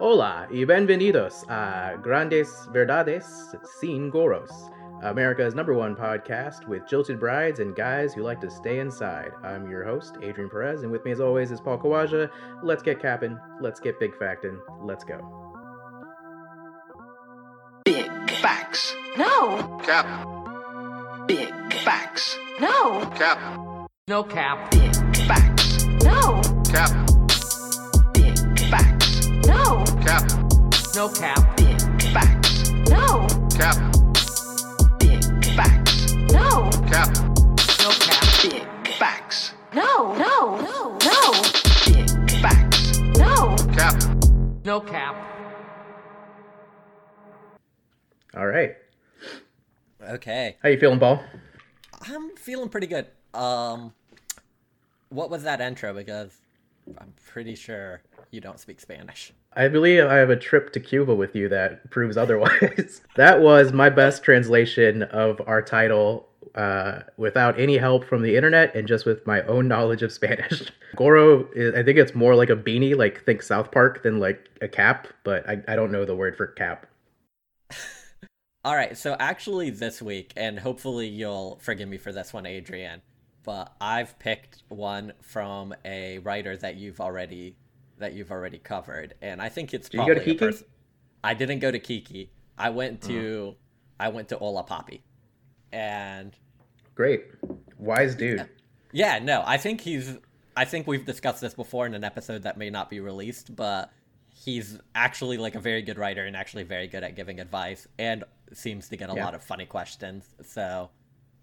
Hola y bienvenidos a Grandes Verdades Sin Goros, America's number one podcast with jilted brides and guys who like to stay inside. I'm your host, Adrian Perez, and with me as always is Paul Kawaja. Let's get capping, let's get big factin', let's go. Big facts. No. Cap. Big facts. No. Cap. No cap. Big facts. No. Cap. Cap. No cap. Big facts. No. Cap. Big facts. No. Cap. No cap. Big facts. No. No. No. No. Big facts. No. Cap. No cap. All right. Okay. How you feeling, Paul? I'm feeling pretty good. Um what was that intro because I'm pretty sure you don't speak Spanish. I believe I have a trip to Cuba with you that proves otherwise. that was my best translation of our title uh, without any help from the internet and just with my own knowledge of Spanish. Goro, is, I think it's more like a beanie, like think South Park, than like a cap, but I, I don't know the word for cap. All right, so actually this week and hopefully you'll forgive me for this one Adrian, but I've picked one from a writer that you've already that you've already covered and I think it's Did you go to Kiki? a person I didn't go to Kiki. I went to I went to Hola Papi. And Great. Wise dude. Yeah, no, I think he's. I think we've discussed this before in an episode that may not be released, but he's actually like a very good writer and actually very good at giving advice and seems to get a Yeah. lot of funny questions. So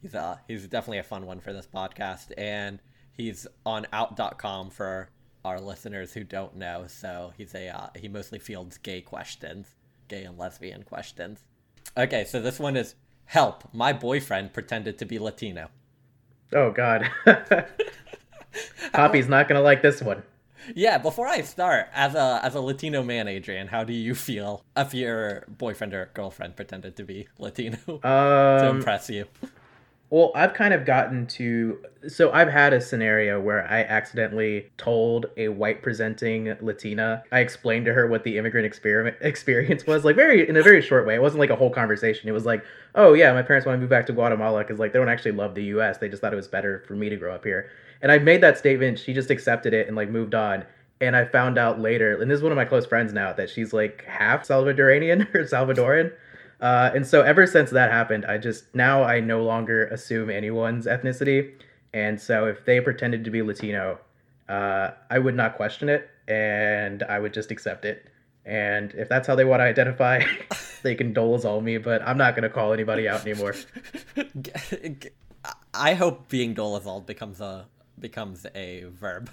he's uh he's definitely a fun one for this podcast and he's on out.com for our listeners who don't know. So he's a uh, he mostly fields gay questions, gay and lesbian questions. Okay, so this one is help, my boyfriend pretended to be Latino. Oh, God. Papi's not going to like this one. Yeah, before I start, as a as a Latino man, Adrian, how do you feel if your boyfriend or girlfriend pretended to be Latino to Um, impress you? Well, I've kind of gotten to so I've had a scenario where I accidentally told a white presenting Latina. I explained to her what the immigrant experiment experience was, like very in a very short way. It wasn't like a whole conversation. It was like, "Oh yeah, my parents want to move back to Guatemala because like they don't actually love the U.S. They just thought it was better for me to grow up here." And I made that statement. She just accepted it and like moved on. And I found out later, and this is one of my close friends now, that she's like half Salvadoranian or Salvadoran. Uh, and so ever since that happened, I just now I no longer assume anyone's ethnicity. And so if they pretended to be Latino, uh, I would not question it, and I would just accept it. And if that's how they want to identify, they can dolezal me, but I'm not gonna call anybody out anymore. I hope being dolezal becomes a becomes a verb.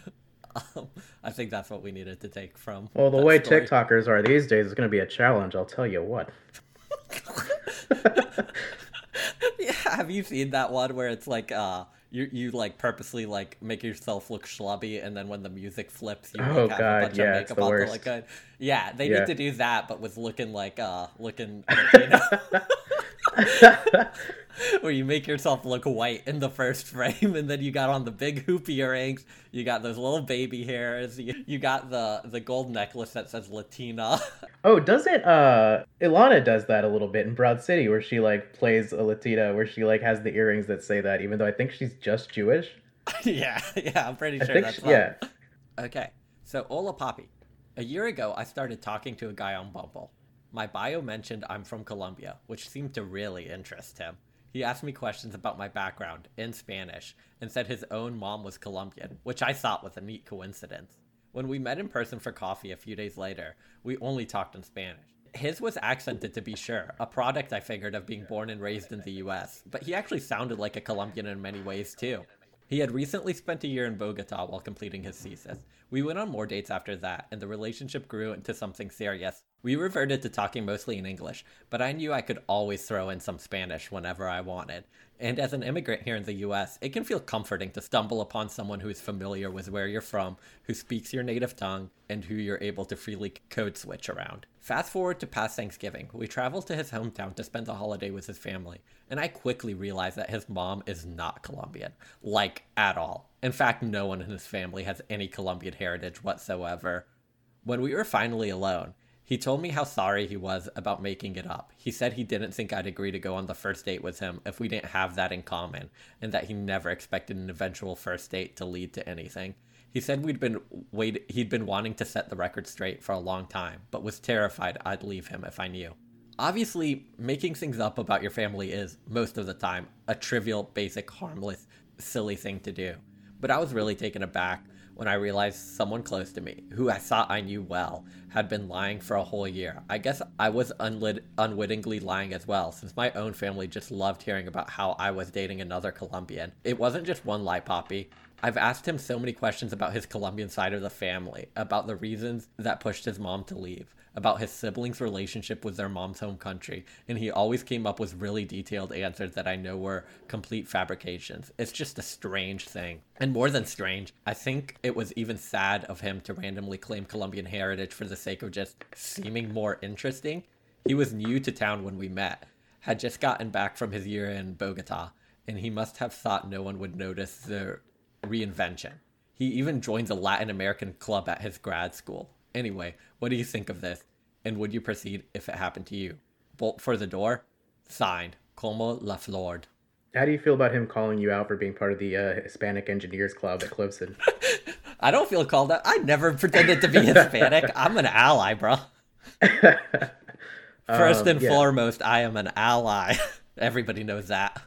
Um, I think that's what we needed to take from. Well, the way story. TikTokers are these days is gonna be a challenge. I'll tell you what. Yeah, have you seen that one where it's like uh you you like purposely like make yourself look schlubby and then when the music flips you like, Oh, have God, a bunch yeah, of makeup on to look good. Yeah, they Yeah. need to do that but with looking like uh looking Latino. where you make yourself look white in the first frame and then you got on the big hoop earrings, you got those little baby hairs, you, you got the the gold necklace that says Latina. Oh, doesn't uh Ilana does that a little bit in Broad City where she like plays a Latina where she like has the earrings that say that even though I think she's just Jewish. yeah, yeah, I'm pretty I sure think that's she- yeah. Okay, so Hola Papi. A year ago, I started talking to a guy on Bumble. My bio mentioned I'm from Colombia, which seemed to really interest him. He asked me questions about my background in Spanish and said his own mom was Colombian, which I thought was a neat coincidence. When we met in person for coffee a few days later, we only talked in Spanish. His was accented to be sure, a product I figured of being born and raised in the US, but he actually sounded like a Colombian in many ways too. He had recently spent a year in Bogota while completing his thesis. We went on more dates after that, and the relationship grew into something serious. We reverted to talking mostly in English, but I knew I could always throw in some Spanish whenever I wanted. And as an immigrant here in the US, it can feel comforting to stumble upon someone who is familiar with where you're from, who speaks your native tongue, and who you're able to freely code switch around. Fast forward to past Thanksgiving, we traveled to his hometown to spend the holiday with his family, and I quickly realized that his mom is not Colombian. Like, at all. In fact, no one in his family has any Colombian heritage whatsoever. When we were finally alone, He told me how sorry he was about making it up. He said he didn't think I'd agree to go on the first date with him if we didn't have that in common, and that he never expected an eventual first date to lead to anything. He said we'd been wait he'd been wanting to set the record straight for a long time, but was terrified I'd leave him if I knew. Obviously, making things up about your family is, most of the time, a trivial, basic, harmless, silly thing to do. But I was really taken aback when I realized someone close to me, who I thought I knew well, had been lying for a whole year. I guess I was unlit- unwittingly lying as well, since my own family just loved hearing about how I was dating another Colombian. It wasn't just one lie, Papi. I've asked him so many questions about his Colombian side of the family, about the reasons that pushed his mom to leave, about his siblings' relationship with their mom's home country, and he always came up with really detailed answers that I know were complete fabrications. It's just a strange thing. And more than strange, I think it was even sad of him to randomly claim Colombian heritage for the sake of just seeming more interesting. He was new to town when we met, had just gotten back from his year in Bogota, and he must have thought no one would notice the reinvention. He even joins a Latin American club at his grad school. Anyway, what do you think of this? And would you proceed if it happened to you? Bolt for the door? Signed, Como La Flor. How do you feel about him calling you out for being part of the uh, Hispanic Engineers Club at Clemson? I don't feel called out. I never pretended to be Hispanic. I'm an ally, bro. First Um, and yeah. foremost, I am an ally. Everybody knows that.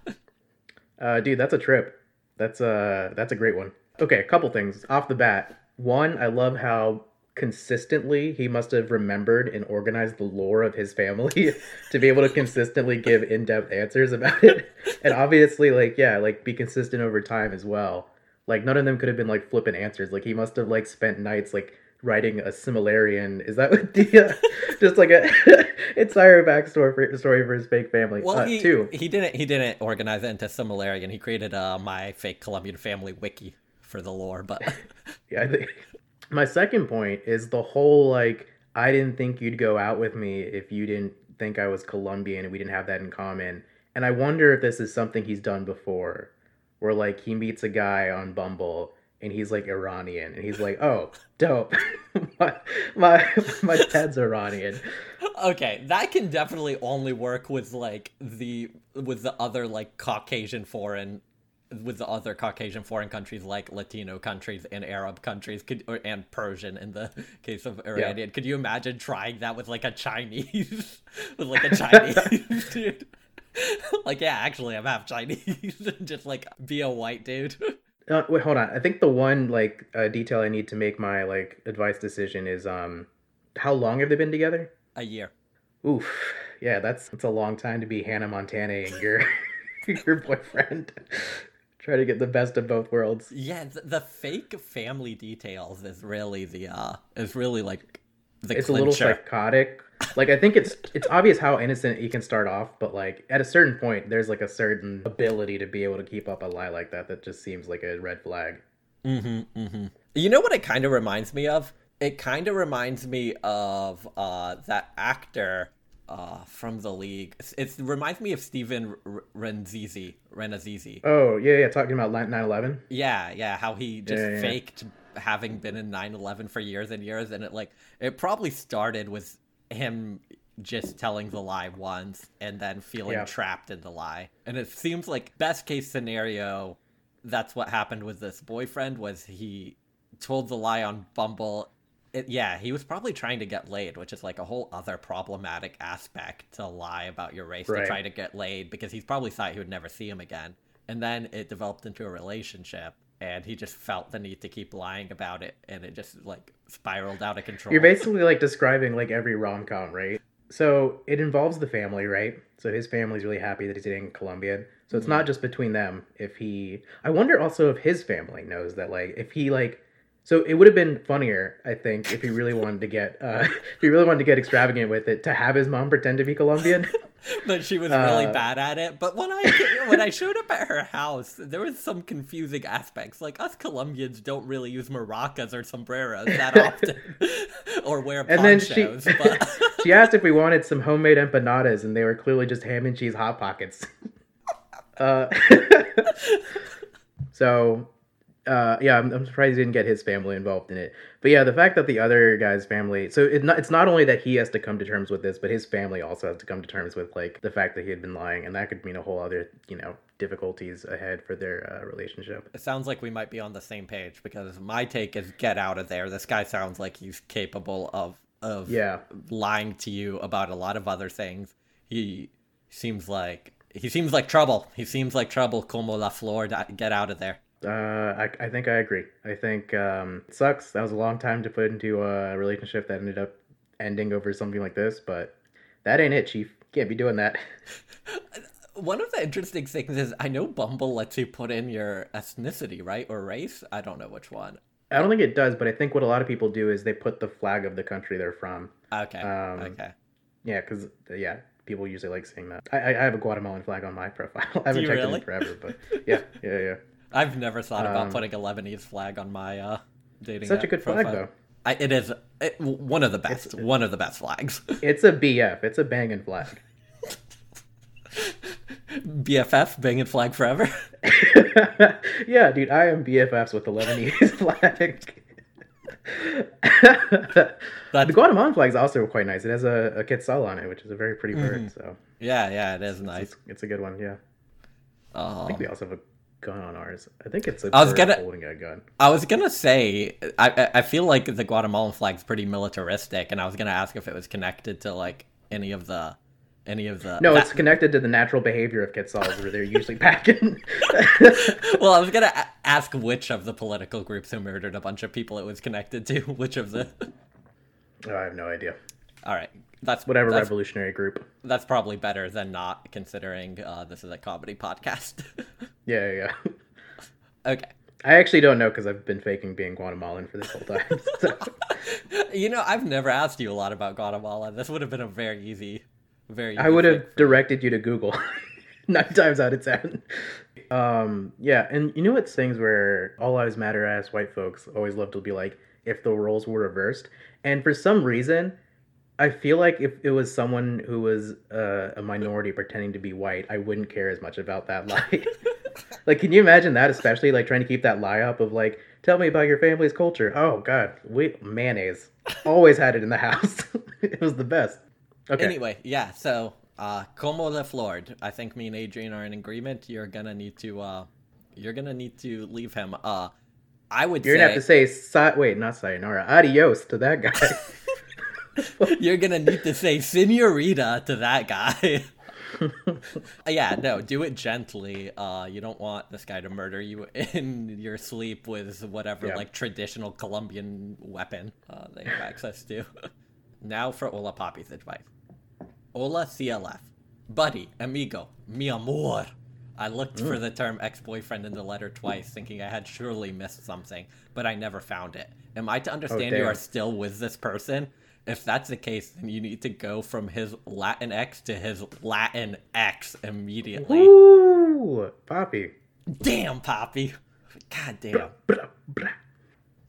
Uh, dude, that's a trip. That's a that's a great one. Okay, a couple things off the bat. One, I love how consistently he must have remembered and organized the lore of his family to be able to consistently give in-depth answers about it. And obviously, like yeah, like be consistent over time as well. Like none of them could have been like flippant answers. Like he must have like spent nights like writing a Silmarillion. Is that what the uh, just like a entire backstory for story for his fake family? Well, uh, he, two. he didn't he didn't organize it into Silmarillion. He created uh, my fake Colombian family wiki for the lore, but Yeah, I think my second point is the whole like I didn't think you'd go out with me if you didn't think I was Colombian and we didn't have that in common. And I wonder if this is something he's done before, where like he meets a guy on Bumble and he's like Iranian and he's like, "Oh, dope. my my my dad's Iranian." okay, that can definitely only work with like the with the other like Caucasian foreign with the other Caucasian foreign countries like Latino countries and Arab countries could or, and Persian in the case of Iranian. Could you imagine trying that with like a Chinese with like a Chinese dude? like yeah, actually I'm half Chinese. Just like be a white dude. Uh, wait, hold on. I think the one like uh, detail I need to make my like advice decision is um how long have they been together? a year. Oof. Yeah, that's that's a long time to be Hannah Montana and your your boyfriend. Try to get the best of both worlds. Yeah, the, the fake family details is really the uh is really like the It's a little psychotic. Like I think it's it's obvious how innocent he can start off, but like at a certain point there's like a certain ability to be able to keep up a lie like that that just seems like a red flag. Mm-hmm, mm-hmm. You know what it kind of reminds me of? It kind of reminds me of uh, that actor uh, from the league. It's- It reminds me of Steven R- Renzizi. Rannazzisi. Oh, yeah, yeah, talking about 9/11. Yeah, yeah, how he just yeah. faked having been in 9/11 for years and years, and it like it probably started with him just telling the lie once and then feeling Yeah. trapped in the lie. And it seems like best case scenario, that's what happened with this boyfriend was he told the lie on Bumble. It, yeah, he was probably trying to get laid, which is like a whole other problematic aspect to lie about your race to try to get laid because he's probably thought he would never see him again. And then it developed into a relationship, and he just felt the need to keep lying about it, and it just like spiraled out of control. You're basically like describing like every rom com, right? So it involves the family, right? So his family's really happy that he's dating Colombian. So it's not mm-hmm. just between them. If he, I wonder also if his family knows that, like, if he like, so it would have been funnier, I think, if he really wanted to get, uh, if he really wanted to get extravagant with it, to have his mom pretend to be Colombian. but she was really Uh, bad at it. But when I when I showed up at her house, there was some confusing aspects. Like us Colombians don't really use maracas or sombreros that often, or wear And then she, but she asked if we wanted some homemade empanadas, and they were clearly just ham and cheese hot pockets. uh, so, uh, yeah, I'm, I'm surprised he didn't get his family involved in it. But yeah, the fact that the other guy's family, so it not, it's not only that he has to come to terms with this, but his family also has to come to terms with like the fact that he had been lying, and that could mean a whole other, you know, difficulties ahead for their uh, relationship. It sounds like we might be on the same page because my take is get out of there. This guy sounds like he's capable of of Yeah, lying to you about a lot of other things. He seems like he seems like trouble. He seems like trouble. Como la flor, get out of there. Uh, I, I think I agree. I think um, it sucks. That was a long time to put into a relationship that ended up ending over something like this, but that ain't it, Chief. Can't be doing that. One of the interesting things is I know Bumble lets you put in your ethnicity, right, or race. I don't know which one. I don't think it does, but I think what a lot of people do is they put the flag of the country they're from. Okay, Um, okay. Yeah, because yeah, people usually like seeing that. I, I have a Guatemalan flag on my profile. I haven't checked it really? in forever, but yeah, yeah, yeah. I've never thought about um, putting a Lebanese flag on my uh, dating. Such a good flag profile. though. I, it is it, one of the best. one of the best flags. It's a BF. It's a banging flag. BFF, banging flag forever. yeah, dude, I am BFFs with the Lebanese flag. The Guatemalan flag is also quite nice. It has a, a quetzal on it, which is a very pretty bird. Mm-hmm. So yeah, yeah, it is nice. it's, it's a good one. Yeah, I Um, think we also have a gun on ours. I think it's a I was gonna- holding a gun. I was gonna say, I I- feel like the Guatemalan flag's pretty militaristic, and I was gonna ask if it was connected to like any of the, any of the. No, that- it's connected to the natural behavior of quetzals, where they're usually packing. well, I was gonna a- ask which of the political groups who murdered a bunch of people it was connected to. Which of the? oh, I have no idea. All right, that's Whatever That's, revolutionary group. that's probably better than not, considering uh, this is a comedy podcast. Yeah, yeah. yeah. okay. I actually don't know because I've been faking being Guatemalan for this whole time. So, You know, I've never asked you a lot about Guatemala. This would have been a very easy, very. I would have directed you to Google nine times out of ten. Um, yeah, and you know what's things where all lives matter as white folks always love to be like, if the roles were reversed, and for some reason, I feel like if it was someone who was uh, a minority pretending to be white, I wouldn't care as much about that lie. like, can you imagine that? Especially like trying to keep that lie up of like, tell me about your family's culture. Oh God, we mayonnaise. Always had it in the house. it was the best. Okay. Anyway, yeah. So, uh, como la flor. I think me and Adrian are in agreement. You're gonna need to, uh, you're gonna need to leave him. Uh, I would You're say gonna have to say sa- wait, not sayonara, adios to that guy. you're gonna need to say senorita to that guy. yeah, no, do it gently. Uh, you don't want this guy to murder you in your sleep with whatever Yeah. like traditional Colombian weapon uh, they have access to. now for Hola Papi's advice. Hola CLF. Buddy, amigo, mi amor. I looked for the term ex-boyfriend in the letter twice, thinking I had surely missed something, but I never found it. Am I to understand you are still with this person? If that's the case, then you need to go from his Latin X to his Latin X immediately. Ooh, Papi. Damn, Papi. God damn. Blah, blah.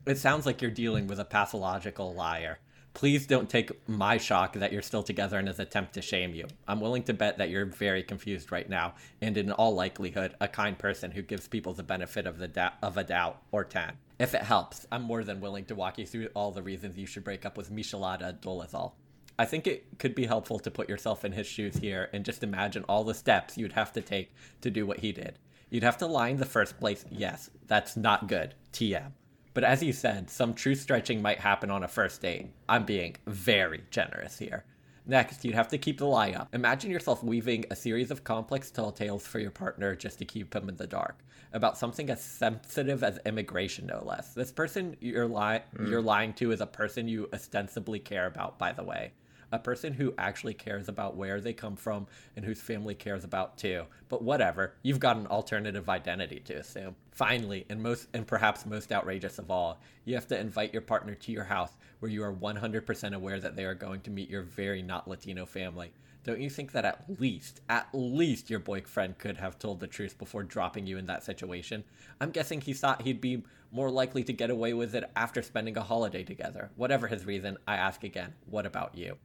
It sounds like you're dealing with a pathological liar. Please don't take my shock that you're still together in his attempt to shame you. I'm willing to bet that you're very confused right now, and in all likelihood, a kind person who gives people the benefit of the doubt of a doubt or ten. If it helps, I'm more than willing to walk you through all the reasons you should break up with Michelada Dolezal. I think it could be helpful to put yourself in his shoes here and just imagine all the steps you'd have to take to do what he did. You'd have to lie in the first place, yes, that's not good. TM. But as you said, some true stretching might happen on a first date. I'm being very generous here. Next, you'd have to keep the lie up. Imagine yourself weaving a series of complex tall tales for your partner just to keep him in the dark about something as sensitive as immigration, no less. This person you're, li- hmm. you're lying to is a person you ostensibly care about, by the way a person who actually cares about where they come from and whose family cares about too. But whatever, you've got an alternative identity to assume. Finally, and most and perhaps most outrageous of all, you have to invite your partner to your house where you are 100% aware that they are going to meet your very not Latino family. Don't you think that at least, at least your boyfriend could have told the truth before dropping you in that situation? I'm guessing he thought he'd be more likely to get away with it after spending a holiday together. Whatever his reason, I ask again, what about you?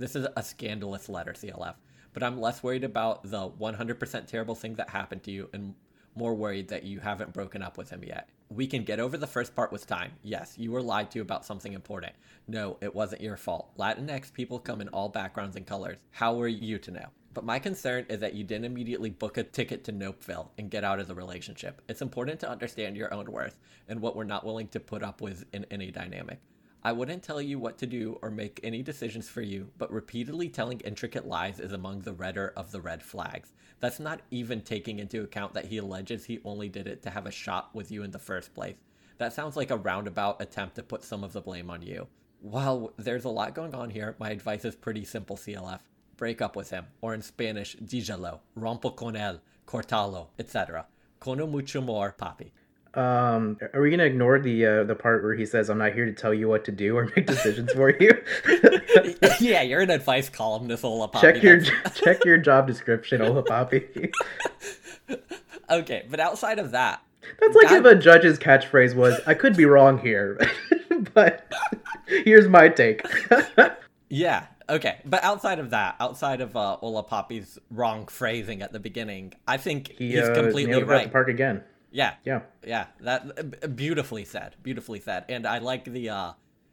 This is a scandalous letter, CLF, but I'm less worried about the 100% terrible thing that happened to you and more worried that you haven't broken up with him yet. We can get over the first part with time. Yes, you were lied to about something important. No, it wasn't your fault. Latinx people come in all backgrounds and colors. How were you to know? But my concern is that you didn't immediately book a ticket to Nopeville and get out of the relationship. It's important to understand your own worth and what we're not willing to put up with in any dynamic. I wouldn't tell you what to do or make any decisions for you, but repeatedly telling intricate lies is among the redder of the red flags. That's not even taking into account that he alleges he only did it to have a shot with you in the first place. That sounds like a roundabout attempt to put some of the blame on you. While there's a lot going on here, my advice is pretty simple, CLF. Break up with him, or in Spanish, díjalo, rompo con él, cortalo, etc. Cono mucho more, papi. Um, are we gonna ignore the uh, the part where he says, "I'm not here to tell you what to do or make decisions for you"? yeah, you're an advice columnist, Hola Papi. check your check your job description, Hola Papi. Okay, but outside of that, That's like God- if a judge's catchphrase was, "I could be wrong here, but here's my take." Yeah. Okay. But outside of that, outside of uh, Hola Papi's wrong phrasing at the beginning, I think he he's uh, completely nailed it at right. the park again. Yeah. Yeah. Yeah. That uh, beautifully said. Beautifully said. And I like the uh,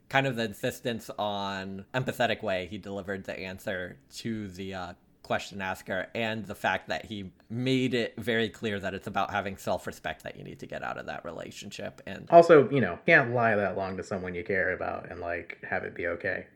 kind of the insistence on empathetic way he delivered the answer to the uh, question asker, and the fact that he made it very clear that it's about having self-respect that you need to get out of that relationship. And Also, you know, can't lie that long to someone you care about and like have it be okay.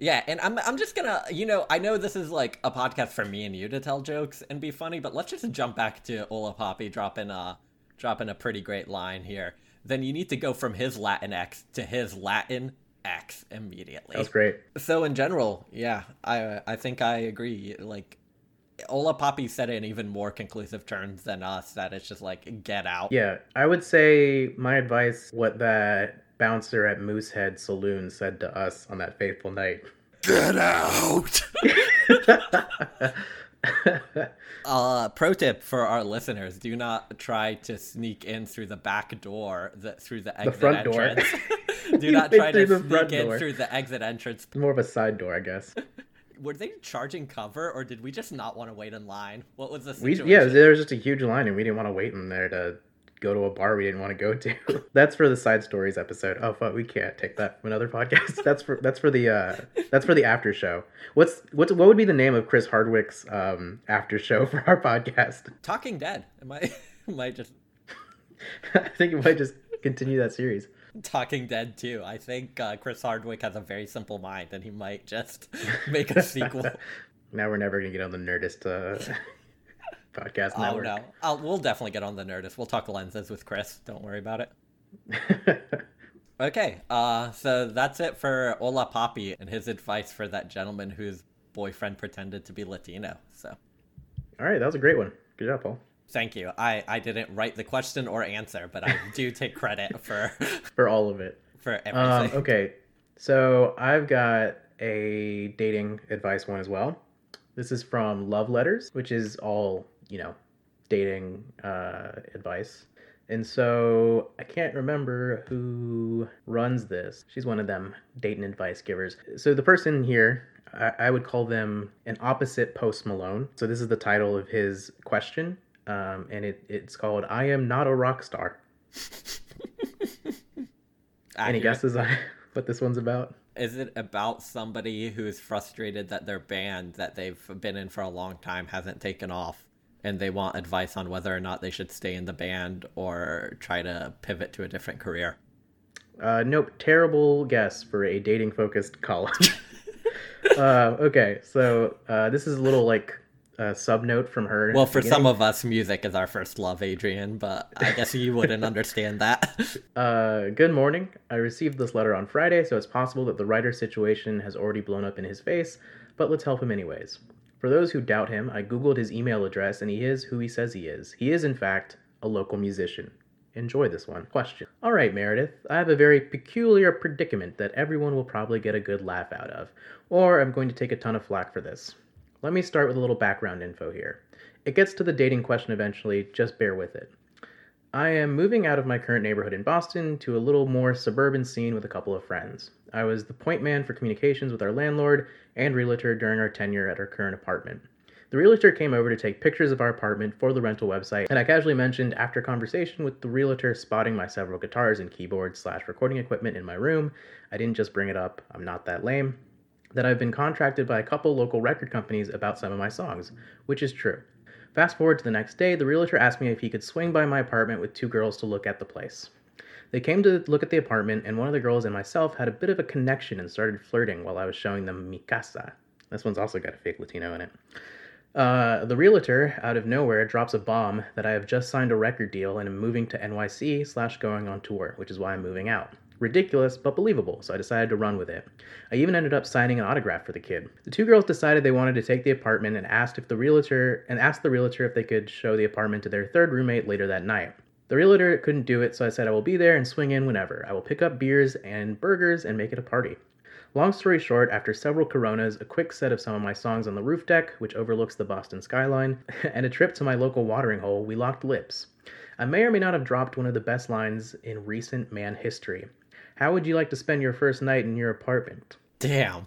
Yeah, and I'm I'm just gonna, you know, I know this is like a podcast for me and you to tell jokes and be funny, but let's just jump back to Hola Papi dropping a dropping a pretty great line here. Then you need to go from his Latin X to his Latin X immediately. That's great. So in general, yeah, I I think I agree. Like Hola Papi said it in even more conclusive terms than us. That it's just like get out. Yeah, I would say my advice, what that bouncer at Moosehead Saloon said to us on that fateful night. Get out. Uh, pro tip for our listeners: Do not try to sneak in through the back door, the, through the exit front door. entrance. Do not try to sneak in door. through the exit entrance. More of a side door, I guess. Were they charging cover, or did we just not want to wait in line? What was the We situation? yeah, there was just a huge line, and we didn't want to wait in there to go to a bar we didn't want to go to. that's for the side stories episode. Oh fuck, we can't take that from another podcast. That's for that's for the uh that's for the after show. What's what's what would be the name of Chris Hardwick's um after show for our podcast? Talking Dead. Am I? Am I just I think it might just continue that series. Talking Dead too? I think uh, Chris Hardwick has a very simple mind, and he might just make a sequel. Now we're never gonna get on the Nerdist uh, podcast oh network. no! I'll, we'll definitely get on the Nerdist. We'll talk lenses with Chris. Don't worry about it. Okay, uh, so that's it for Hola Papi and his advice for that gentleman whose boyfriend pretended to be Latino. So, All right, that was a great one. Good job, Paul. thank you. I, I didn't write the question or answer, but I do take credit for For all of it. for Um, okay, so I've got a dating advice one as well. This is from Love Letters, which is all you know, dating uh, advice. And so I can't remember who runs this. She's one of them dating advice givers. So the person here, I, I would call them an opposite Post Malone. So this is the title of his question, um, and it, it's called "I am not a rock star." Any guesses on what this one's about? Is it about somebody who is frustrated that their band that they've been in for a long time hasn't taken off? And they want advice on whether or not they should stay in the band or try to pivot to a different career. Uh, nope, terrible guess for a dating focused column. uh, okay, so uh, this is a little like uh, sub note from her. Well, for some of us, music is our first love, Adrian, but I guess you wouldn't understand that. Uh, good morning. I received this letter on Friday, so it's possible that the writer's situation has already blown up in his face, but let's help him anyways. For those who doubt him, I googled his email address and he is who he says he is. He is, in fact, a local musician. Enjoy this one. Question. All right, Meredith, I have a very peculiar predicament that everyone will probably get a good laugh out of, or I'm going to take a ton of flack for this. Let me start with a little background info here. It gets to the dating question eventually, just bear with it. I am moving out of my current neighborhood in Boston to a little more suburban scene with a couple of friends. I was the point man for communications with our landlord and realtor during our tenure at our current apartment. The realtor came over to take pictures of our apartment for the rental website, and I casually mentioned after conversation with the realtor spotting my several guitars and keyboards slash recording equipment in my room. I didn't just bring it up, I'm not that lame. That I've been contracted by a couple local record companies about some of my songs, which is true. Fast forward to the next day, the realtor asked me if he could swing by my apartment with two girls to look at the place. They came to look at the apartment, and one of the girls and myself had a bit of a connection and started flirting while I was showing them mi casa. This one's also got a fake Latino in it. Uh, the realtor, out of nowhere, drops a bomb that I have just signed a record deal and am moving to NYC slash going on tour, which is why I'm moving out. Ridiculous, but believable, so I decided to run with it. I even ended up signing an autograph for the kid. The two girls decided they wanted to take the apartment and asked if the realtor and asked the realtor if they could show the apartment to their third roommate later that night. The realtor couldn't do it, so I said I will be there and swing in whenever. I will pick up beers and burgers and make it a party. Long story short, after several coronas, a quick set of some of my songs on the roof deck, which overlooks the Boston skyline, and a trip to my local watering hole, we locked lips. I may or may not have dropped one of the best lines in recent man history. How would you like to spend your first night in your apartment? Damn.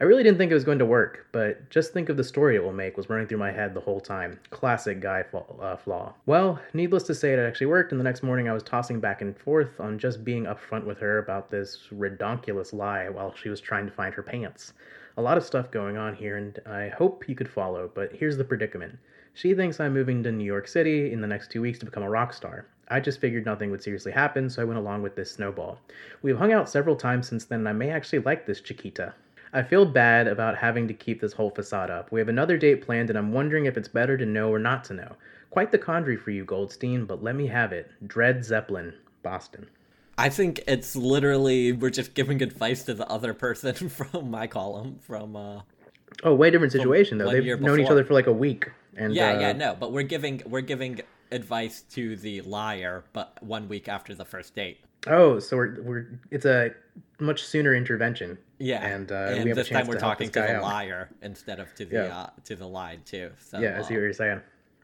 I really didn't think it was going to work, but just think of the story it will make was running through my head the whole time. Classic guy uh, flaw. Well, needless to say, it actually worked, and the next morning I was tossing back and forth on just being upfront with her about this redonkulous lie while she was trying to find her pants. A lot of stuff going on here, and I hope you could follow, but here's the predicament. She thinks I'm moving to New York City in the next two weeks to become a rock star. I just figured nothing would seriously happen, so I went along with this snowball. We've hung out several times since then, and I may actually like this Chiquita. I feel bad about having to keep this whole facade up. We have another date planned, and I'm wondering if it's better to know or not to know. Quite the quandary for you, Goldstein, but let me have it. Dread Zeppelin, Boston. I think it's literally we're just giving advice to the other person from my column from uh Oh, way different situation though. They've known each other for like a week, and Yeah, uh, yeah, no, but we're giving we're giving advice to the liar but one week after the first date. Oh, so we're we're it's a much sooner intervention. Yeah. and, uh, and we have a this time chance we're to talking to the out. liar instead of to the Yeah. uh, to the lied too. So Yeah, I see uh, what you're saying.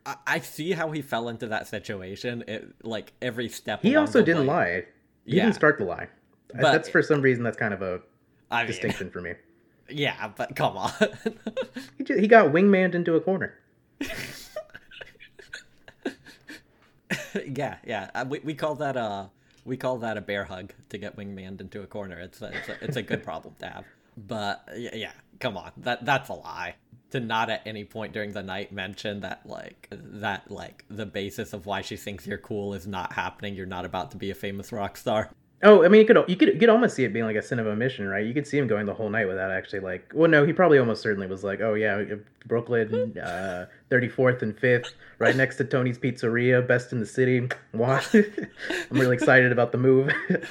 I, I see how he fell into that situation. It like every step. He also didn't way. lie. He Yeah. didn't start the lie. But- that's for some reason that's kind of a I mean, distinction for me. yeah, but come on. He, ju- he got wingmaned into a corner. yeah, yeah. Uh, we, we call that a we call that a bear hug to get wingmaned into a corner. It's a, it's a, it's a good problem to have. But yeah, yeah, come on, that that's a lie. To not at any point during the night mention that like that like the basis of why she thinks you're cool is not happening. You're not about to be a famous rock star. Oh, I mean, you could you could you could almost see it being like a sin of omission, right? You could see him going the whole night without actually like. Well, no, he probably almost certainly was like, oh yeah, Brooklyn, uh, thirty fourth and fifth, right next to Tony's Pizzeria, best in the city. Wow, I'm really excited about the move.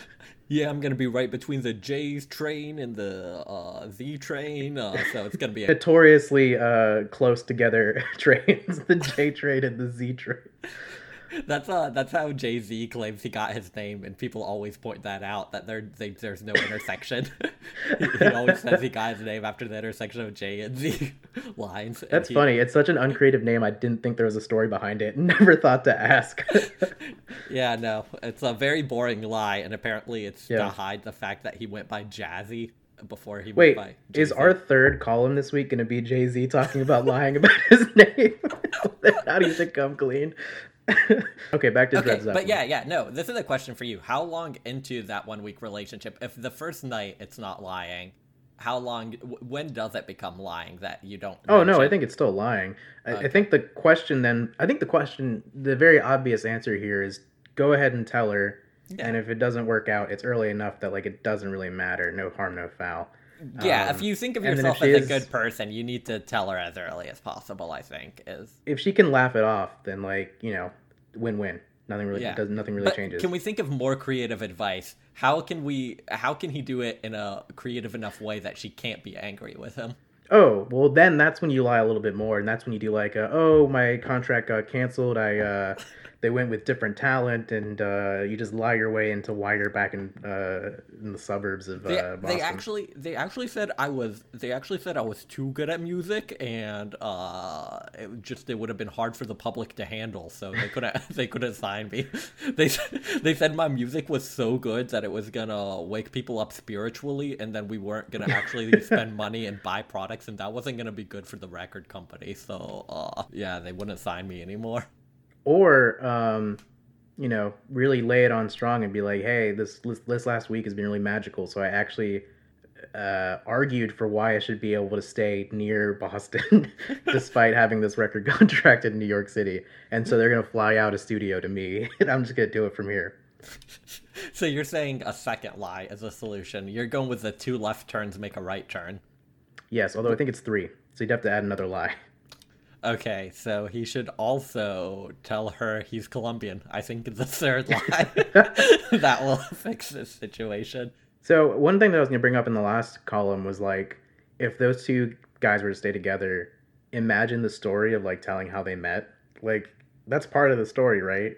Yeah, I'm gonna be right between the J's train and the uh, Z train, uh, so it's gonna be a Notoriously uh, close together trains, the J train and the Z train. That's uh that's how Jay Z claims he got his name, and people always point that out that there they, there's no intersection. he, he always says he got his name after the intersection of J and Z lines. That's he- funny. It's such an uncreative name. I didn't think there was a story behind it. Never thought to ask. Yeah, no, it's a very boring lie, and apparently it's Yeah. to hide the fact that he went by Jazzy before he Wait, went by. is our third column this week going to be Jay Z talking about lying about his name? How do you think come clean? okay, back to Okay, Zeppelin. but yeah, yeah, no. This is a question for you. How long into that one week relationship, if the first night it's not lying, how long? When does it become lying that you don't? Oh no, I think it's still lying. I, I think the question then, I think the question, the very obvious answer here is go ahead and tell her, and if it doesn't work out, it's early enough that like it doesn't really matter. No harm, no foul. Yeah, Um, if you think of yourself as a good person, you need to tell her as early as possible. I think is If she can laugh it off, then like you know, win-win. Nothing really yeah. does. Nothing really But changes. Can we think of more creative advice? How can we? How can he do it in a creative enough way that she can't be angry with him? Oh, well, then that's when you lie a little bit more, and that's when you do like, uh, oh, my contract got canceled. I uh, they went with different talent, and uh, you just lie your way into why you're back in uh, in the suburbs of They, uh, Boston. they actually they actually said I was they actually said I was too good at music and uh it just it would have been hard for the public to handle so they couldn't they couldn't sign me. They they said my music was so good that it was gonna wake people up spiritually and then we weren't gonna actually spend money and buy products and that wasn't gonna be good for the record company. So uh yeah, they wouldn't sign me anymore. Or um, you know, really lay it on strong and be like, "Hey, this this last week has been really magical." So I actually uh, argued for why I should be able to stay near Boston, despite having this record contract in New York City. And so they're gonna fly out a studio to me, and I'm just gonna do it from here. So you're saying a second lie is a solution. You're going with the two left turns make a right turn. Yes, although I think it's three, so you'd have to add another lie. Okay, so he should also tell her he's Colombian. I think the third lie that will fix this situation. So one thing that I was gonna bring up in the last column was like, if those two guys were to stay together, imagine the story of like telling how they met. Like that's part of the story, right?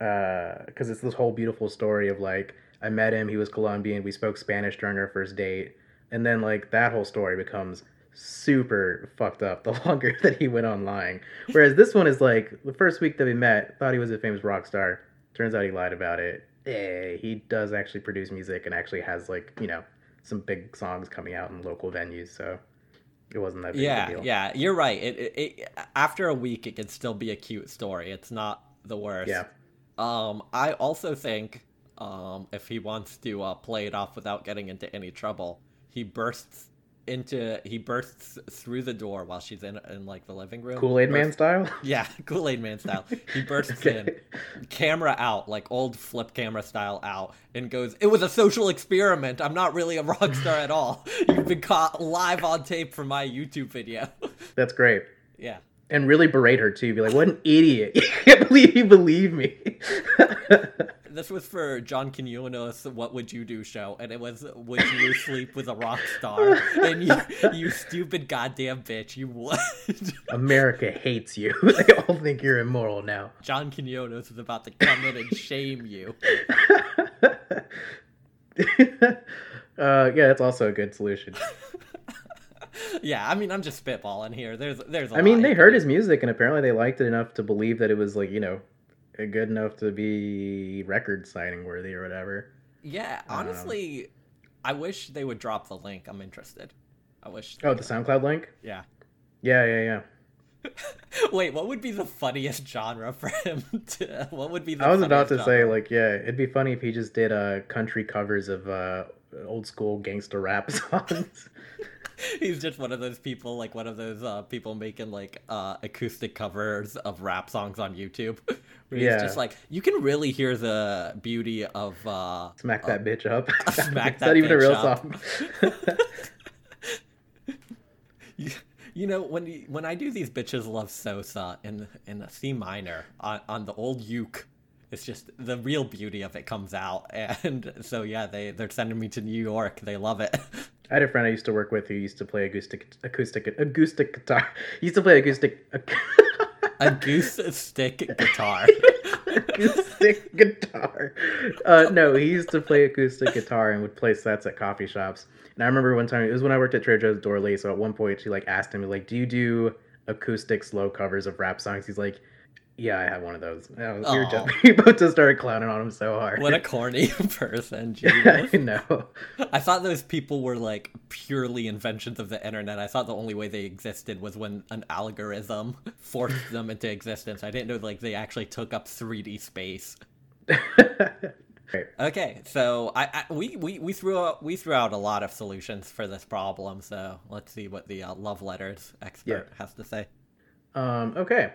Uh, because it's this whole beautiful story of like I met him, he was Colombian, we spoke Spanish during our first date, and then like that whole story becomes super fucked up the longer that he went on lying. Whereas this one is like the first week that we met, thought he was a famous rock star. Turns out he lied about it. Eh, he does actually produce music and actually has like you know some big songs coming out in local venues. So it wasn't that big of a Yeah, deal. yeah, you're right. It, it, it after a week, it can still be a cute story. It's not the worst. Yeah. Um, I also think, um, if he wants to uh, play it off without getting into any trouble, he bursts into he bursts through the door while she's in in like the living room. Kool Aid Man style. Yeah, Kool Aid Man style. He bursts Okay. in, camera out, like old flip camera style out, and goes, It was a social experiment. I'm not really a rock star at all. You've been caught live on tape from my YouTube video. That's great. yeah. And really berate her too. Be like, what an idiot! You can't believe you believe me. This was for John Quinones' What Would You Do show, and it was Would You Sleep with a Rock Star? And you, you stupid goddamn bitch, you would. America hates you. they all think you're immoral now. John Quinones is about to come in and shame you. uh, yeah, that's also a good solution. Yeah, I mean, I'm just spitballing here. There's, there's. I mean, they heard his music and apparently they liked it enough to believe that it was like you know, good enough to be record signing worthy or whatever. Yeah, Um, honestly, I wish they would drop the link. I'm interested. I wish. Oh, the SoundCloud link. Yeah. Yeah, yeah, yeah. Wait, what would be the funniest genre for him to? What would be the? I was about to funniest say like, yeah, it'd be funny if he just did uh country covers of uh old school gangster rap songs. He's just one of those people, like one of those uh, people making like uh, acoustic covers of rap songs on YouTube. Where Yeah. he's just like, you can really hear the beauty of. Uh, Smack that bitch up. Smack it's that not even a real up. song. you, you know when you, when I do these bitches love Sosa in in C minor on, on the old uke. It's just the real beauty of it comes out, and so yeah, they they're sending me to New York. They love it. I had a friend I used to work with who used to play acoustic acoustic acoustic guitar. He used to play acoustic A goose stick guitar. acoustic guitar. Uh, no, he used to play acoustic guitar and would play sets at coffee shops. And I remember one time it was when I worked at Trader Joe's Dorley. So at one point she like asked him like, "Do you do acoustic slow covers of rap songs?" He's like, "Yeah, I have one of those." I was, we, were just, we both just started clowning on him so hard. what a corny person. I Jesus. know. I thought those people were like purely inventions of the internet. I thought the only way they existed was when an algorithm forced them into existence. I didn't know like they actually took up 3D space. Right. Okay, so I, I we, we we threw out we threw out a lot of solutions for this problem. So let's see what the uh, love letters expert has to say. Um, okay.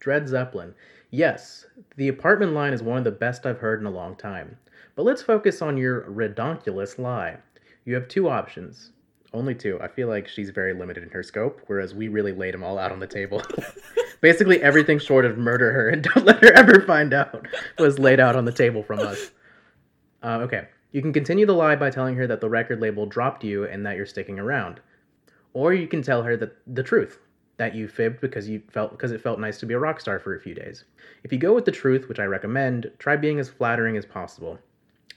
Dred Zeppelin. Yes, the apartment line is one of the best I've heard in a long time. But let's focus on your redonkulous lie. You have two options. Only two. I feel like she's very limited in her scope, whereas we really laid them all out on the table. Basically, everything short of murder her and don't let her ever find out was laid out on the table from us. Uh, okay. You can continue the lie by telling her that the record label dropped you and that you're sticking around. Or you can tell her that the truth, that you fibbed because you felt because it felt nice to be a rock star for a few days. If you go with the truth, which I recommend, try being as flattering as possible.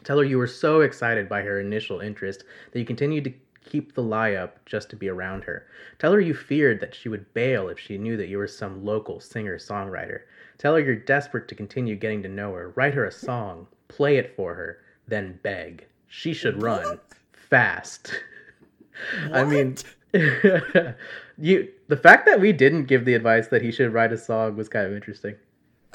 Tell her you were so excited by her initial interest that you continued to keep the lie up just to be around her. Tell her you feared that she would bail if she knew that you were some local singer songwriter. Tell her you're desperate to continue getting to know her. Write her a song, play it for her, then beg. She should run fast. I mean, you the fact that we didn't give the advice that he should write a song was kind of interesting.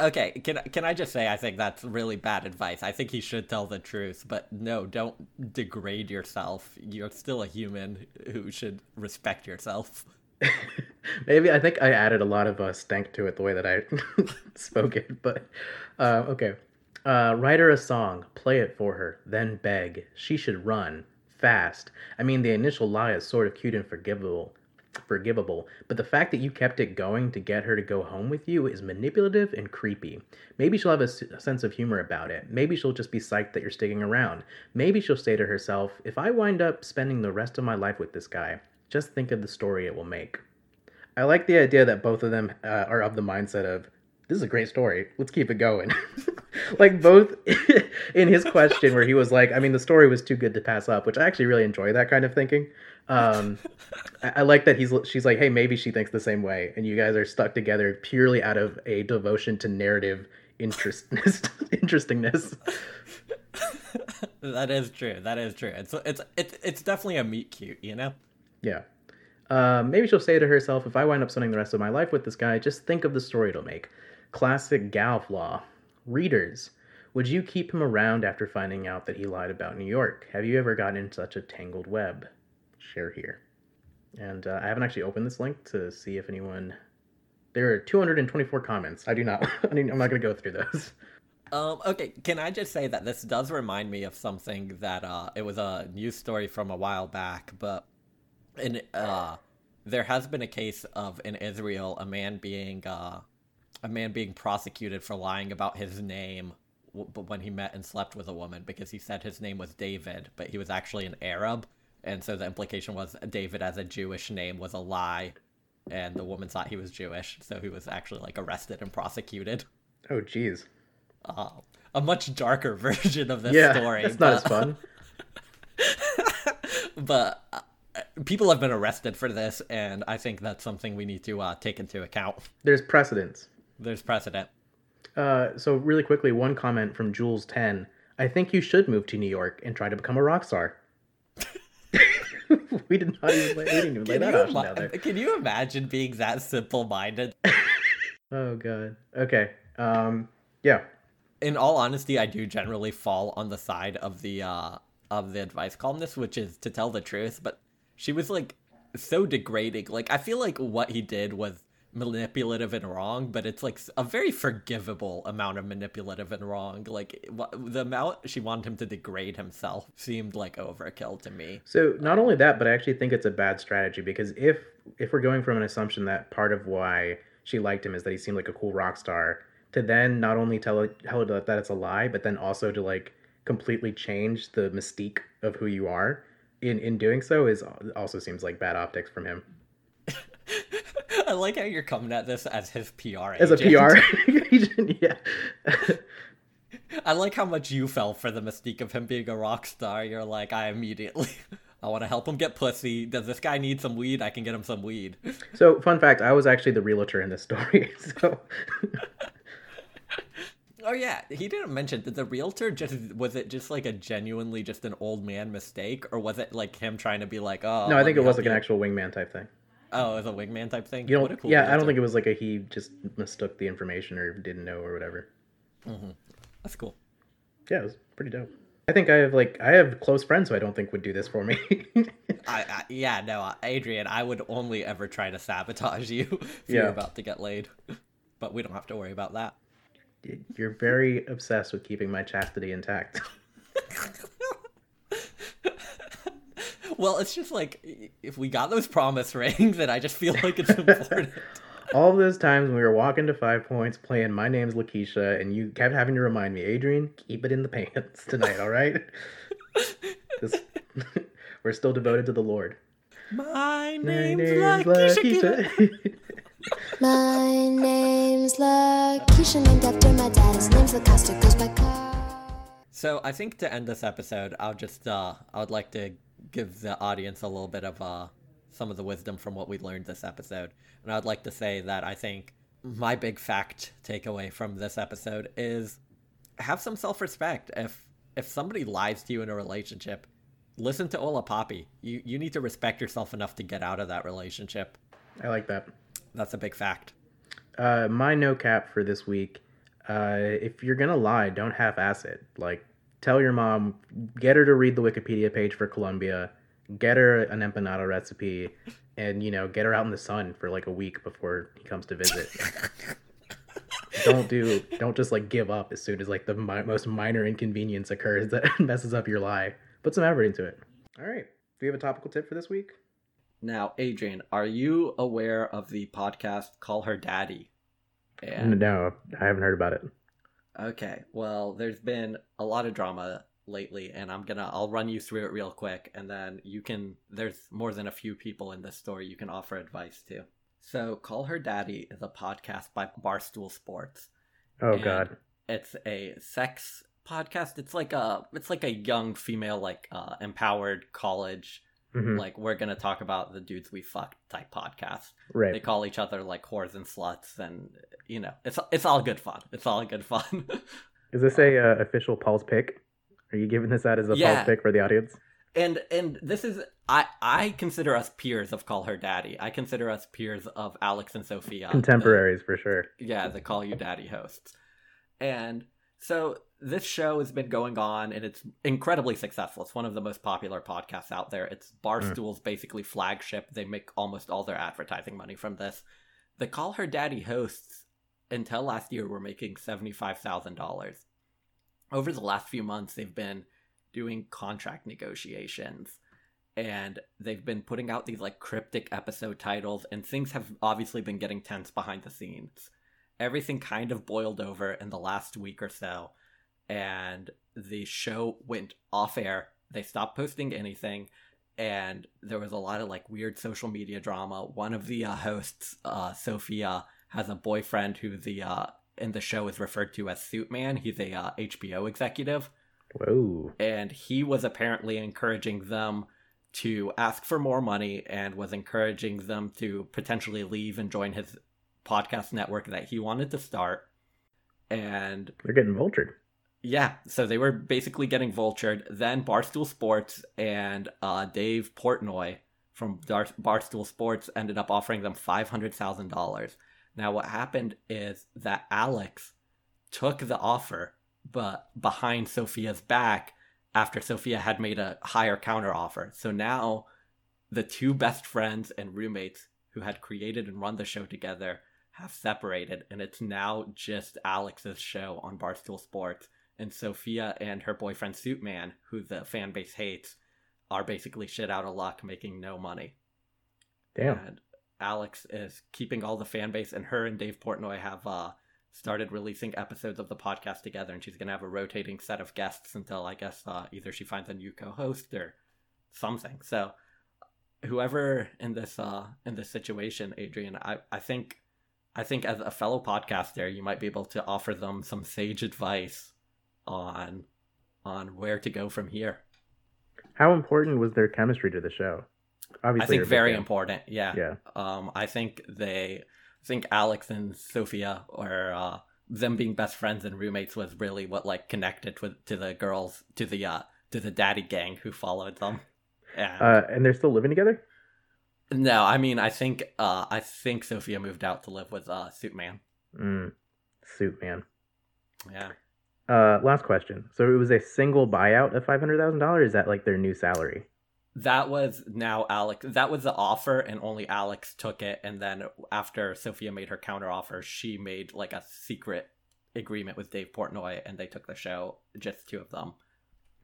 Okay, can can I just say I think that's really bad advice. I think he should tell the truth, but no, don't degrade yourself. You're still a human who should respect yourself. Maybe I think I added a lot of uh, stank to it the way that I spoke it, but uh, okay. Uh, write her a song, play it for her, then beg. She should run fast. I mean, the initial lie is sort of cute and forgivable, forgivable, but the fact that you kept it going to get her to go home with you is manipulative and creepy. Maybe she'll have a, s- a sense of humor about it. Maybe she'll just be psyched that you're sticking around. Maybe she'll say to herself, "If I wind up spending the rest of my life with this guy, just think of the story it will make." I like the idea that both of them uh, are of the mindset of this is a great story. Let's keep it going. like both in his question where he was like, I mean, the story was too good to pass up, which I actually really enjoy that kind of thinking. Um, I, I like that he's she's like, hey, maybe she thinks the same way, and you guys are stuck together purely out of a devotion to narrative interestness, interestingness. that is true. That is true. It's it's it's it's definitely a meet cute, you know. Yeah. Um, maybe she'll say to herself, if I wind up spending the rest of my life with this guy, just think of the story it'll make. Classic gal flaw. Readers, would you keep him around after finding out that he lied about New York? Have you ever gotten in such a tangled web? Share here. And uh, I haven't actually opened this link to see if anyone. There are 224 comments. I do not. I mean, I'm not going to go through those. Um, okay, can I just say that this does remind me of something that uh, it was a news story from a while back, but in uh, there has been a case of in Israel a man being uh, a man being prosecuted for lying about his name when he met and slept with a woman because he said his name was David, but he was actually an Arab, and so the implication was David as a Jewish name was a lie, and the woman thought he was Jewish, so he was actually like arrested and prosecuted. Oh, geez. Uh, a much darker version of this Yeah, story. it's not as fun. but uh, people have been arrested for this, and I think that's something we need to uh, take into account. There's precedence. There's precedent. Uh, so really quickly, one comment from Jules Ten. I think you should move to New York and try to become a rock star. we did not even lay, we didn't even lay Can that you, option ima- out there. can you imagine being that simple-minded? Oh god. Okay. Um. Yeah. In all honesty, I do generally fall on the side of the uh, of the advice columnist, which is to tell the truth. But she was like so degrading. Like I feel like what he did was manipulative and wrong, but it's like a very forgivable amount of manipulative and wrong. Like the amount she wanted him to degrade himself seemed like overkill to me. So not only that, but I actually think it's a bad strategy because if if we're going from an assumption that part of why she liked him is that he seemed like a cool rock star, to then not only tell tell that it's a lie, but then also to like completely change the mystique of who you are in in doing so is also seems like bad optics from him I like how you're coming at this as his PR as a. PR agent. Yeah. I like how much you fell for the mystique of him being a rock star. You're like, I immediately, I want to help him get pussy. Does this guy need some weed? I can get him some weed. So, fun fact: I was actually the realtor in this story. So, Oh yeah, he didn't mention that the realtor just was it just like a genuinely just an old man mistake, or was it like him trying to be like, oh? no, I think it was like an actual wingman type thing. Oh, it was a wingman type thing. You What don't, a cool yeah, I don't think it was like a he just mistook the information or didn't know or whatever. That's cool. Yeah, it was pretty dope. I think I have like I have close friends who I don't think would do this for me. I, I yeah no, uh, Adrian, I would only ever try to sabotage you if Yeah. you're about to get laid, but we don't have to worry about that. You're very obsessed with keeping my chastity intact. Well, it's just like if we got those promise rings, and I just feel like it's important. All those times when we were walking to Five Points playing My Name's Lakeisha, and you kept having to remind me, Adrian, keep it in the pants tonight, all right? This- we're still devoted to the Lord. My My name's name's Lakeisha. Lakeisha. My name's Lakeisha, named after my dad. His name's Lacosta, goes by car. So I think to end this episode, I'll just uh, I would like to give the audience a little bit of uh, some of the wisdom from what we learned this episode, and I'd like to say that I think my big fact takeaway from this episode is have some self-respect. If if somebody lies to you in a relationship, listen to Hola Papi. You you need to respect yourself enough to get out of that relationship. I like that. That's a big fact. Uh, my no cap for this week. Uh, if you're gonna lie, don't half-ass it. Like, tell your mom, get her to read the Wikipedia page for Colombia, get her an empanada recipe, and you know, get her out in the sun for like a week before he comes to visit. don't do, don't just like give up as soon as like the mi- most minor inconvenience occurs that messes up your lie. Put some effort into it. All right. Do you have a topical tip for this week? Now, Adrian, are you aware of the podcast Call Her Daddy? And No, I haven't heard about it. Okay, well, there's been a lot of drama lately, and I'm gonna I'll run you through it real quick, and then you can. There's more than a few people in this story you can offer advice to. So, Call Her Daddy is a podcast by Barstool Sports. Oh God. It's a sex podcast. It's like a it's like a young female like uh, empowered college Mhm. like we're gonna talk about the dudes we fucked type podcast. Right. They call each other like whores and sluts, and you know it's it's all good fun. It's all good fun. Is this a uh, official Paul's pick? Are you giving this out as a Yeah. Paul's pick for the audience? and and this is I I consider us peers of Call Her Daddy. I consider us peers of Alex and Sophia. the- Contemporaries for sure. yeah, the Call You Daddy hosts. And so this show has been going on and it's incredibly successful. It's one of the most popular podcasts out there. It's Barstool's basically flagship. They make almost all their advertising money from this. The Call Her Daddy hosts until last year were making $75,000. Over the last few months they've been doing contract negotiations and they've been putting out these like cryptic episode titles and things have obviously been getting tense behind the scenes everything kind of boiled over in the last week or so and the show went off air they stopped posting anything and there was a lot of like weird social media drama one of the uh, hosts uh, sophia has a boyfriend who the uh, in the show is referred to as suit man he's a uh, hbo executive Whoa. and he was apparently encouraging them to ask for more money and was encouraging them to potentially leave and join his podcast network that he wanted to start. And They're getting vultured. Yeah, so they were basically getting vultured. Then Barstool Sports and uh, Dave Portnoy from Dar- Barstool Sports ended up offering them $500,000. Now, what happened is that Alex took the offer, but behind Sophia's back after Sophia had made a higher counter offer. So now the two best friends and roommates who had created and run the show together have separated, and it's now just Alex's show on Barstool Sports. And Sophia and her boyfriend Suitman, who the fan base hates, are basically shit out of luck, making no money. Damn. And Alex is keeping all the fan base, and her and Dave Portnoy have uh, started releasing episodes of the podcast together, and she's gonna have a rotating set of guests until I guess uh, either she finds a new co-host or something. So whoever in this uh in this situation, Adrian, I I think I think as a fellow podcaster, you might be able to offer them some sage advice on on where to go from here. How important was their chemistry to the show? Obviously, I think you're a big very fan. important. Yeah. Yeah. Um, I think they, I think Alex and Sophia or uh, them being best friends and roommates was really what like connected with to the girls to the uh to the daddy gang who followed them. And Uh, and they're still living together. no, I mean I think uh I think Sophia moved out to live with uh Suitman. Mm. Suit man. Yeah. Uh, last question. So it was a single buyout of five hundred thousand dollars. Is that like their new salary? That was now Alex. That was the offer, and only Alex took it. And then after Sophia made her counter offer, she made like a secret agreement with Dave Portnoy, and they took the show, just two of them.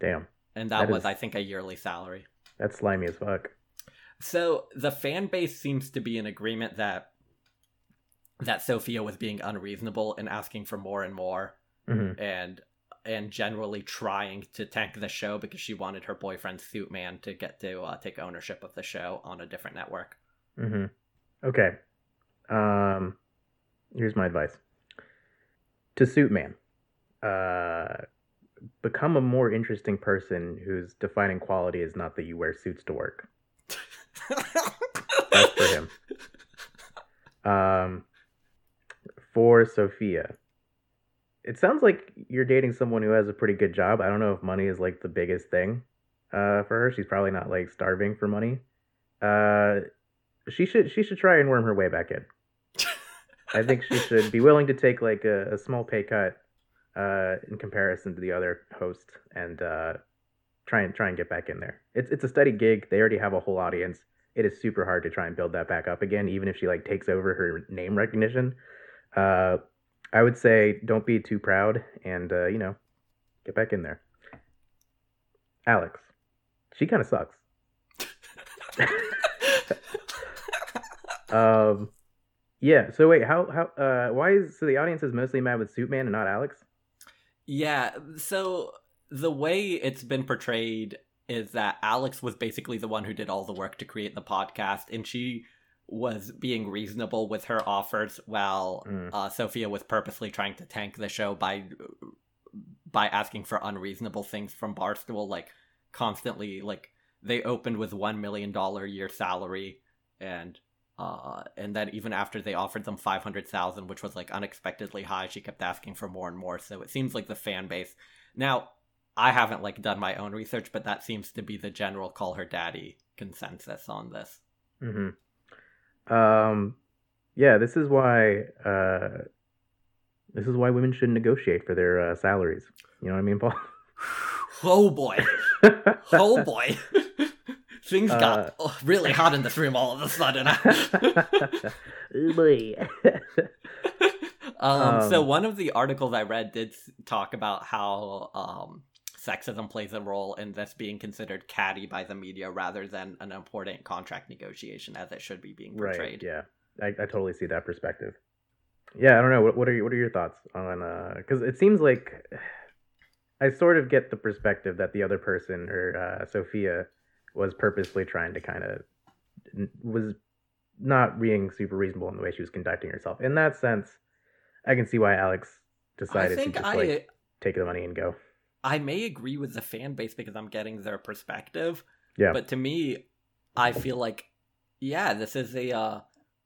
Damn, And that, That was, is- I think, a yearly salary. that's slimy as fuck. So the fan base seems to be in agreement that that Sophia was being unreasonable and asking for more and more, hmm and and generally trying to tank the show because she wanted her boyfriend Suitman to get to uh, take ownership of the show on a different network. hmm Okay. Um, here's my advice to suit man. Uh, become a more interesting person whose defining quality is not that you wear suits to work. That's for him. Um, for Sophia, it sounds like you're dating someone who has a pretty good job. I don't know if money is like the biggest thing uh, for her. She's probably not like starving for money. Uh, she should she should try and worm her way back in. I think she should be willing to take like a, a small pay cut uh, in comparison to the other host and uh, try and try and get back in there. It's it's a steady gig. They already have a whole audience. It is super hard to try and build that back up again, even if she like takes over her name recognition. Uh, I would say don't be too proud and uh, you know get back in there. Alex, she kind of sucks. um, yeah. So wait, how how uh why is so the audience is mostly mad with Suitman and not Alex? Yeah, so the way it's been portrayed is that Alex was basically the one who did all the work to create the podcast, and she was being reasonable with her offers, while Mm. uh, Sophia was purposely trying to tank the show by by asking for unreasonable things from Barstool, like constantly like they opened with one million dollar year salary, and uh, and then even after they offered them five hundred thousand, which was like unexpectedly high, she kept asking for more and more. So it seems like the fan base now. I haven't like done my own research, but that seems to be the general call her daddy consensus on this. Mm-hmm. Um, yeah, this is why uh, this is why women should negotiate for their uh, salaries. You know what I mean, Paul? Oh boy, oh boy, things Uh, got oh, really hot in this room all of a sudden. Boy. um, so Um, one of the articles I read did talk about how um, sexism plays a role in this being considered catty by the media rather than an important contract negotiation as it should be being right. portrayed. Yeah, I, I totally see that perspective. Yeah, I don't know. What, what are your, what are your thoughts on? Because it seems like I sort of get the perspective that the other person, or uh, Sophia, was purposely trying to kind of was not being super reasonable in the way she was conducting herself. In that sense, I can see why Alex decided to just I like take the money and go. I may agree with the fan base because I'm getting their perspective. Yeah. But to me, I feel like, yeah, this is a uh,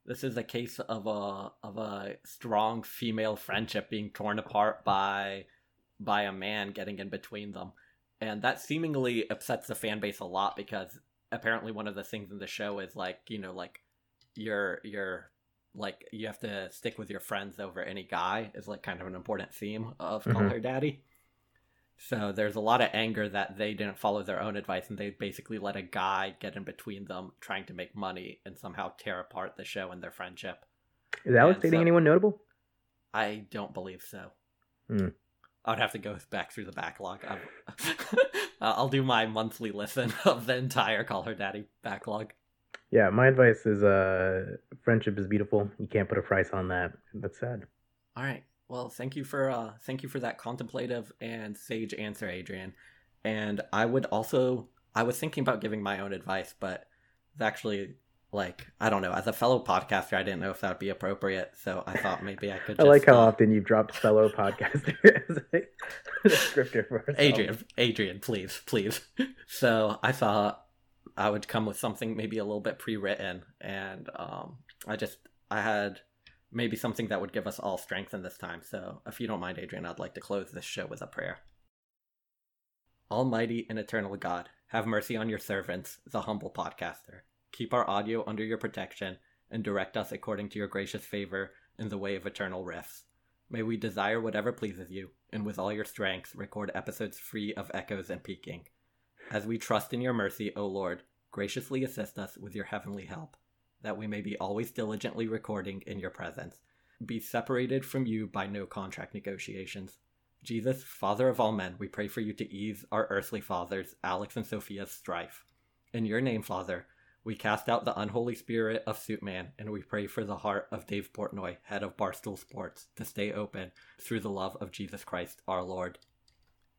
this is a case of a of a strong female friendship being torn apart by by a man getting in between them, and that seemingly upsets the fan base a lot because apparently one of the things in the show is like you know like you're you're like you have to stick with your friends over any guy is like kind of an important theme of Call Mhm. Her Daddy. So there's a lot of anger that they didn't follow their own advice and they basically let a guy get in between them trying to make money and somehow tear apart the show and their friendship. Is Alex And dating so- anyone notable? I don't believe so. Hmm. I would have to go back through the backlog. I'll do my monthly listen of the entire Call Her Daddy backlog. Yeah, my advice is uh friendship is beautiful. You can't put a price on that. That's sad. All right. Well, thank you for uh thank you for that contemplative and sage answer, Adrian. And I would also I was thinking about giving my own advice, but it's actually like I don't know. As a fellow podcaster, I didn't know if that would be appropriate, so I thought maybe I could. I like how uh, often you've dropped fellow podcaster as a descriptor for. Adrian, Adrian, please, please. So I thought I would come with something maybe a little bit pre-written, and um, I just I had maybe something that would give us all strength in this time. So if you don't mind, Adrian, I'd like to close this show with a prayer. Almighty and eternal God, have mercy on your servants, the humble podcaster. Keep our audio under your protection and direct us according to your gracious favor in the way of eternal rifts. May we desire whatever pleases you, and with all your strength record episodes free of echoes and peaking. As we trust in your mercy, O Lord, graciously assist us with your heavenly help, that we may be always diligently recording in your presence, be separated from you by no contract negotiations. Jesus, Father of all men, we pray for you to ease our earthly fathers, Alex and Sophia's strife. In your name, Father, we cast out the unholy spirit of Suitman, and we pray for the heart of Dave Portnoy, head of Barstool Sports, to stay open through the love of Jesus Christ our Lord.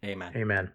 Amen. Amen.